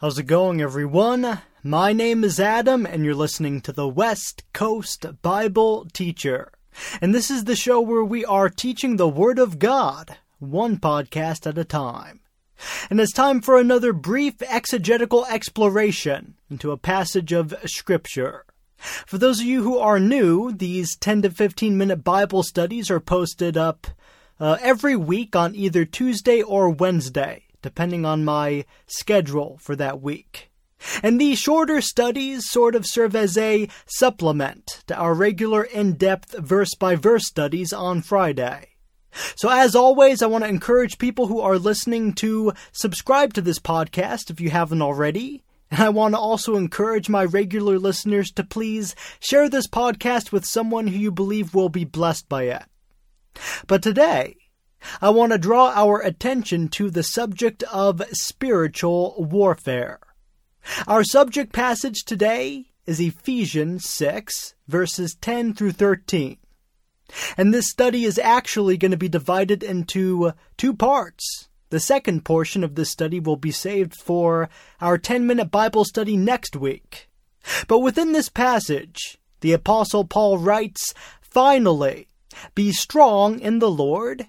How's it going, everyone? My name is Adam, and you're listening to the West Coast Bible Teacher. And this is the show where we are teaching the Word of God, one podcast at a time. And it's time for another brief exegetical exploration into a passage of Scripture. For those of you who are new, these 10 to 15 minute Bible studies are posted up uh, every week on either Tuesday or Wednesday, depending on my schedule for that week. And these shorter studies sort of serve as a supplement to our regular in depth verse by verse studies on Friday. So, as always, I want to encourage people who are listening to subscribe to this podcast if you haven't already. And I want to also encourage my regular listeners to please share this podcast with someone who you believe will be blessed by it. But today, I want to draw our attention to the subject of spiritual warfare. Our subject passage today is Ephesians 6, verses 10 through 13. And this study is actually going to be divided into uh, two parts. The second portion of this study will be saved for our 10 minute Bible study next week. But within this passage, the Apostle Paul writes, Finally, be strong in the Lord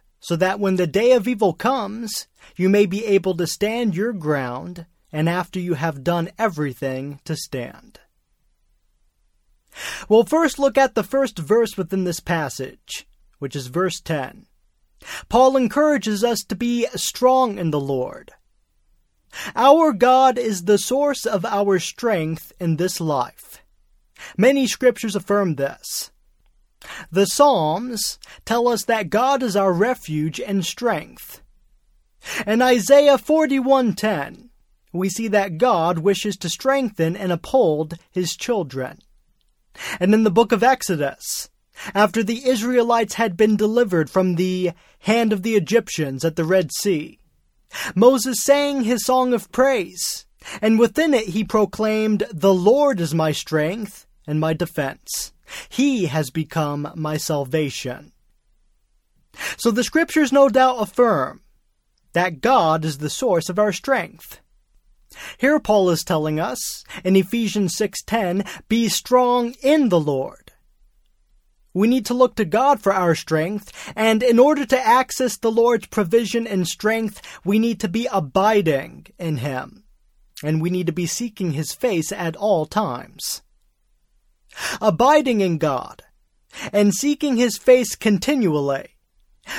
so that when the day of evil comes, you may be able to stand your ground, and after you have done everything, to stand. We'll first look at the first verse within this passage, which is verse 10. Paul encourages us to be strong in the Lord. Our God is the source of our strength in this life. Many scriptures affirm this. The Psalms tell us that God is our refuge and strength. In Isaiah 41:10, we see that God wishes to strengthen and uphold his children. And in the book of Exodus, after the Israelites had been delivered from the hand of the Egyptians at the Red Sea, Moses sang his song of praise, and within it he proclaimed, The Lord is my strength and my defense. He has become my salvation. So the scriptures no doubt affirm that God is the source of our strength. Here Paul is telling us in Ephesians 6:10, "Be strong in the Lord." We need to look to God for our strength, and in order to access the Lord's provision and strength, we need to be abiding in him, and we need to be seeking his face at all times. Abiding in God and seeking his face continually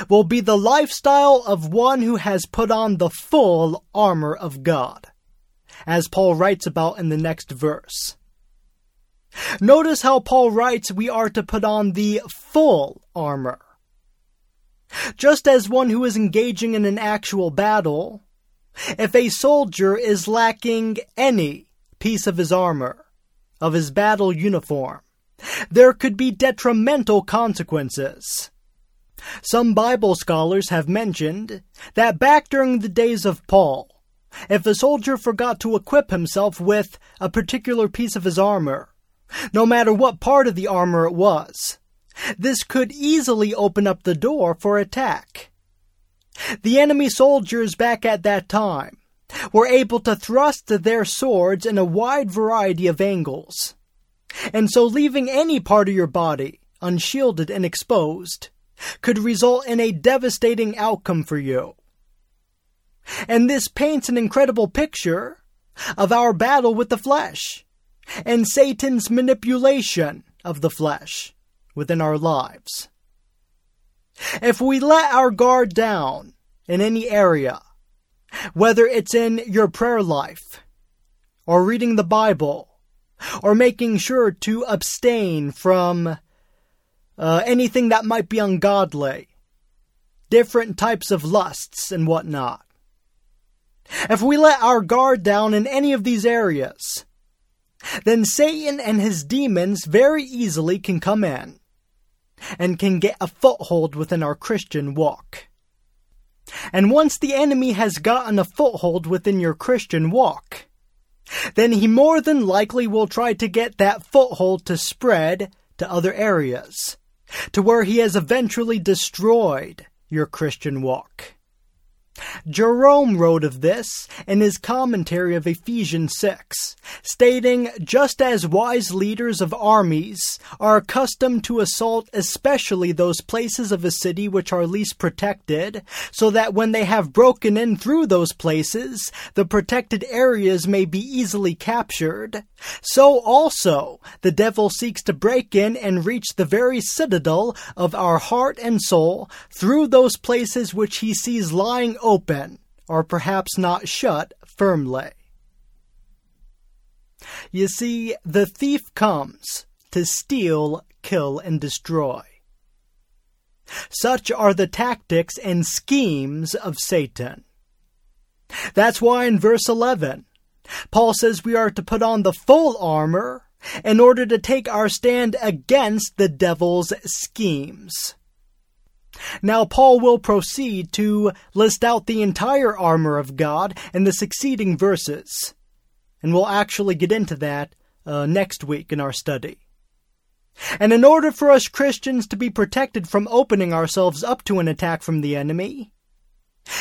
will be the lifestyle of one who has put on the full armor of God as Paul writes about in the next verse. Notice how Paul writes we are to put on the full armor. Just as one who is engaging in an actual battle, if a soldier is lacking any piece of his armor, of his battle uniform, there could be detrimental consequences. Some Bible scholars have mentioned that back during the days of Paul, if a soldier forgot to equip himself with a particular piece of his armor, no matter what part of the armor it was, this could easily open up the door for attack. The enemy soldiers back at that time were able to thrust their swords in a wide variety of angles, and so leaving any part of your body unshielded and exposed could result in a devastating outcome for you. And this paints an incredible picture of our battle with the flesh and Satan's manipulation of the flesh within our lives. If we let our guard down in any area, whether it's in your prayer life, or reading the Bible, or making sure to abstain from uh, anything that might be ungodly, different types of lusts and whatnot. If we let our guard down in any of these areas, then Satan and his demons very easily can come in and can get a foothold within our Christian walk. And once the enemy has gotten a foothold within your Christian walk, then he more than likely will try to get that foothold to spread to other areas, to where he has eventually destroyed your Christian walk. Jerome wrote of this in his commentary of Ephesians 6, stating, Just as wise leaders of armies are accustomed to assault especially those places of a city which are least protected, so that when they have broken in through those places, the protected areas may be easily captured, so also the devil seeks to break in and reach the very citadel of our heart and soul through those places which he sees lying open, or perhaps not shut firmly. You see, the thief comes to steal, kill, and destroy. Such are the tactics and schemes of Satan. That's why in verse 11, Paul says we are to put on the full armor in order to take our stand against the devil's schemes. Now, Paul will proceed to list out the entire armor of God in the succeeding verses, and we'll actually get into that uh, next week in our study. And in order for us Christians to be protected from opening ourselves up to an attack from the enemy,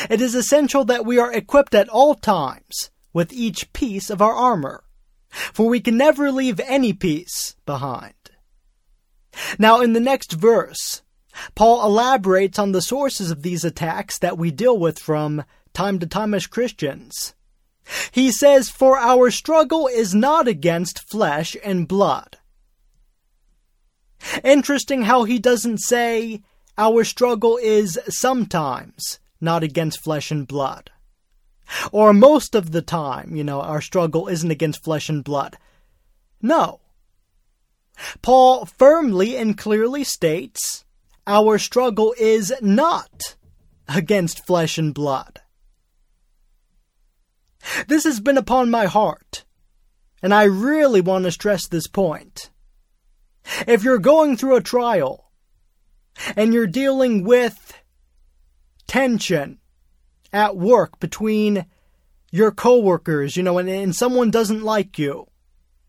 it is essential that we are equipped at all times with each piece of our armor, for we can never leave any piece behind. Now, in the next verse, Paul elaborates on the sources of these attacks that we deal with from time to time as Christians. He says, For our struggle is not against flesh and blood. Interesting how he doesn't say, Our struggle is sometimes not against flesh and blood. Or most of the time, you know, our struggle isn't against flesh and blood. No. Paul firmly and clearly states our struggle is not against flesh and blood. This has been upon my heart, and I really want to stress this point. If you're going through a trial, and you're dealing with tension at work between your coworkers, you know, and, and someone doesn't like you,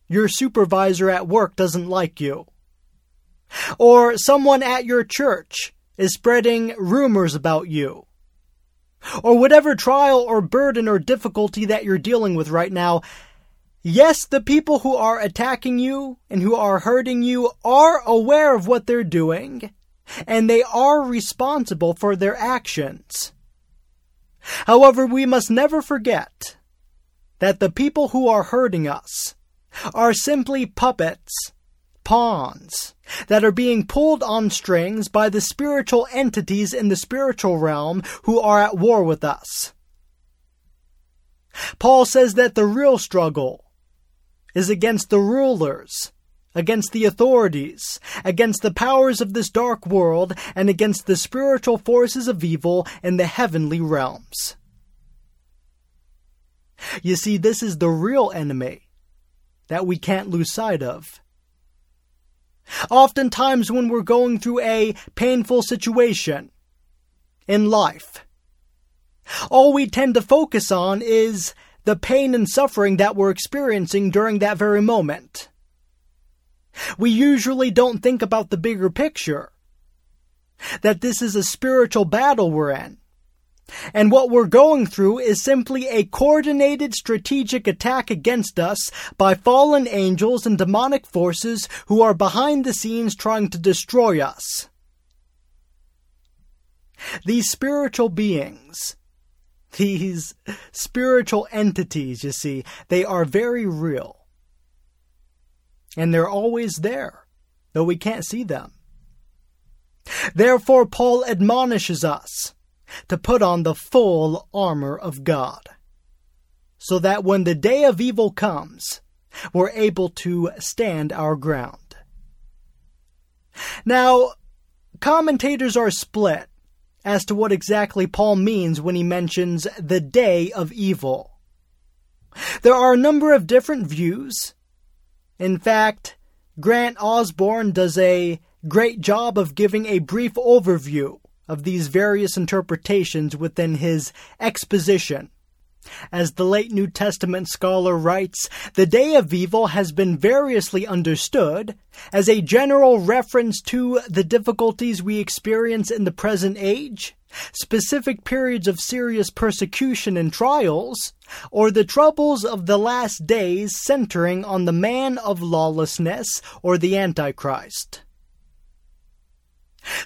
your supervisor at work doesn't like you, or someone at your church is spreading rumors about you. Or whatever trial or burden or difficulty that you're dealing with right now, yes, the people who are attacking you and who are hurting you are aware of what they're doing, and they are responsible for their actions. However, we must never forget that the people who are hurting us are simply puppets pawns that are being pulled on strings by the spiritual entities in the spiritual realm who are at war with us. Paul says that the real struggle is against the rulers, against the authorities, against the powers of this dark world, and against the spiritual forces of evil in the heavenly realms. You see, this is the real enemy that we can't lose sight of. Oftentimes, when we're going through a painful situation in life, all we tend to focus on is the pain and suffering that we're experiencing during that very moment. We usually don't think about the bigger picture that this is a spiritual battle we're in. And what we're going through is simply a coordinated strategic attack against us by fallen angels and demonic forces who are behind the scenes trying to destroy us. These spiritual beings, these spiritual entities, you see, they are very real. And they're always there, though we can't see them. Therefore, Paul admonishes us to put on the full armor of God, so that when the day of evil comes, we're able to stand our ground. Now, commentators are split as to what exactly Paul means when he mentions the day of evil. There are a number of different views, In fact, Grant Osborne does a great job of giving a brief overview of these various interpretations within his exposition. As the late New Testament scholar writes, the day of evil has been variously understood as a general reference to the difficulties we experience in the present age, specific periods of serious persecution and trials, or the troubles of the last days centering on the man of lawlessness or the Antichrist.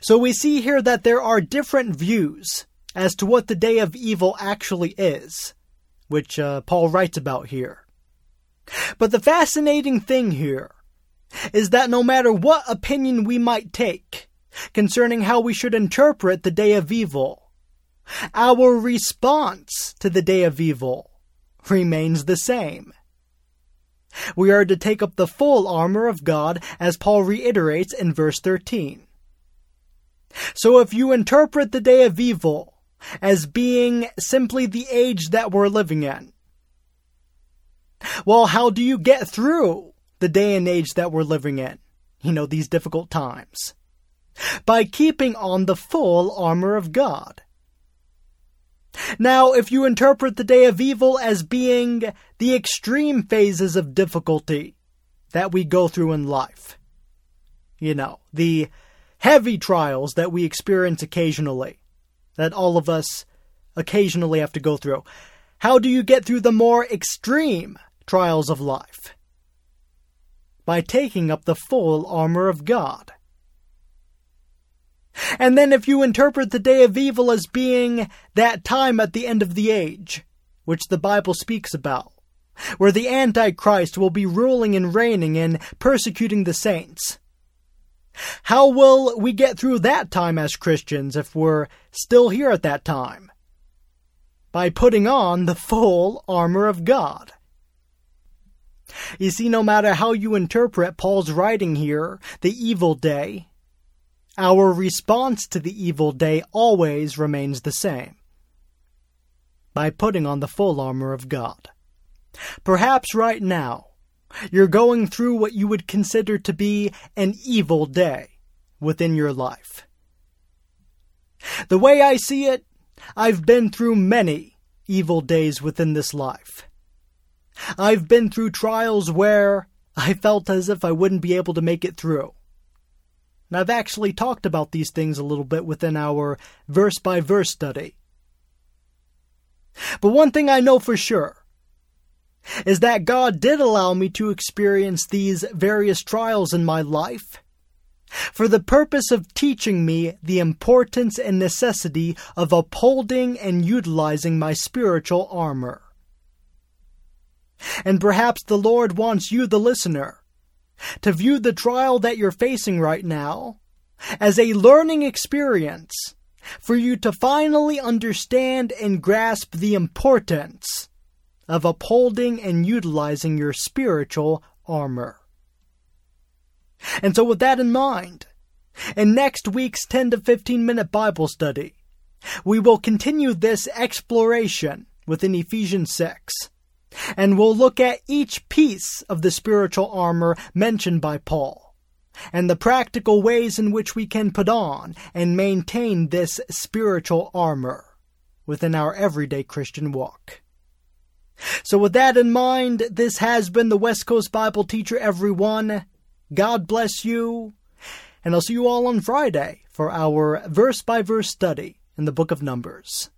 So we see here that there are different views as to what the day of evil actually is, which uh, Paul writes about here. But the fascinating thing here is that no matter what opinion we might take concerning how we should interpret the day of evil, our response to the day of evil remains the same. We are to take up the full armor of God as Paul reiterates in verse 13. So if you interpret the day of evil as being simply the age that we're living in, well, how do you get through the day and age that we're living in? You know, these difficult times. By keeping on the full armor of God. Now, if you interpret the day of evil as being the extreme phases of difficulty that we go through in life, you know, the heavy trials that we experience occasionally, that all of us occasionally have to go through. How do you get through the more extreme trials of life? By taking up the full armor of God. And then if you interpret the day of evil as being that time at the end of the age, which the Bible speaks about, where the Antichrist will be ruling and reigning and persecuting the saints, how will we get through that time as Christians if we're still here at that time? By putting on the full armor of God. You see, no matter how you interpret Paul's writing here, the evil day, our response to the evil day always remains the same. By putting on the full armor of God. Perhaps right now, you're going through what you would consider to be an evil day within your life. The way I see it, I've been through many evil days within this life. I've been through trials where I felt as if I wouldn't be able to make it through. And I've actually talked about these things a little bit within our verse by verse study. But one thing I know for sure is that God did allow me to experience these various trials in my life for the purpose of teaching me the importance and necessity of upholding and utilizing my spiritual armor. And perhaps the Lord wants you, the listener, to view the trial that you're facing right now as a learning experience for you to finally understand and grasp the importance of upholding and utilizing your spiritual armor. And so, with that in mind, in next week's 10 to 15 minute Bible study, we will continue this exploration within Ephesians 6. And we'll look at each piece of the spiritual armor mentioned by Paul, and the practical ways in which we can put on and maintain this spiritual armor within our everyday Christian walk. So, with that in mind, this has been the West Coast Bible Teacher, everyone. God bless you, and I'll see you all on Friday for our verse by verse study in the book of Numbers.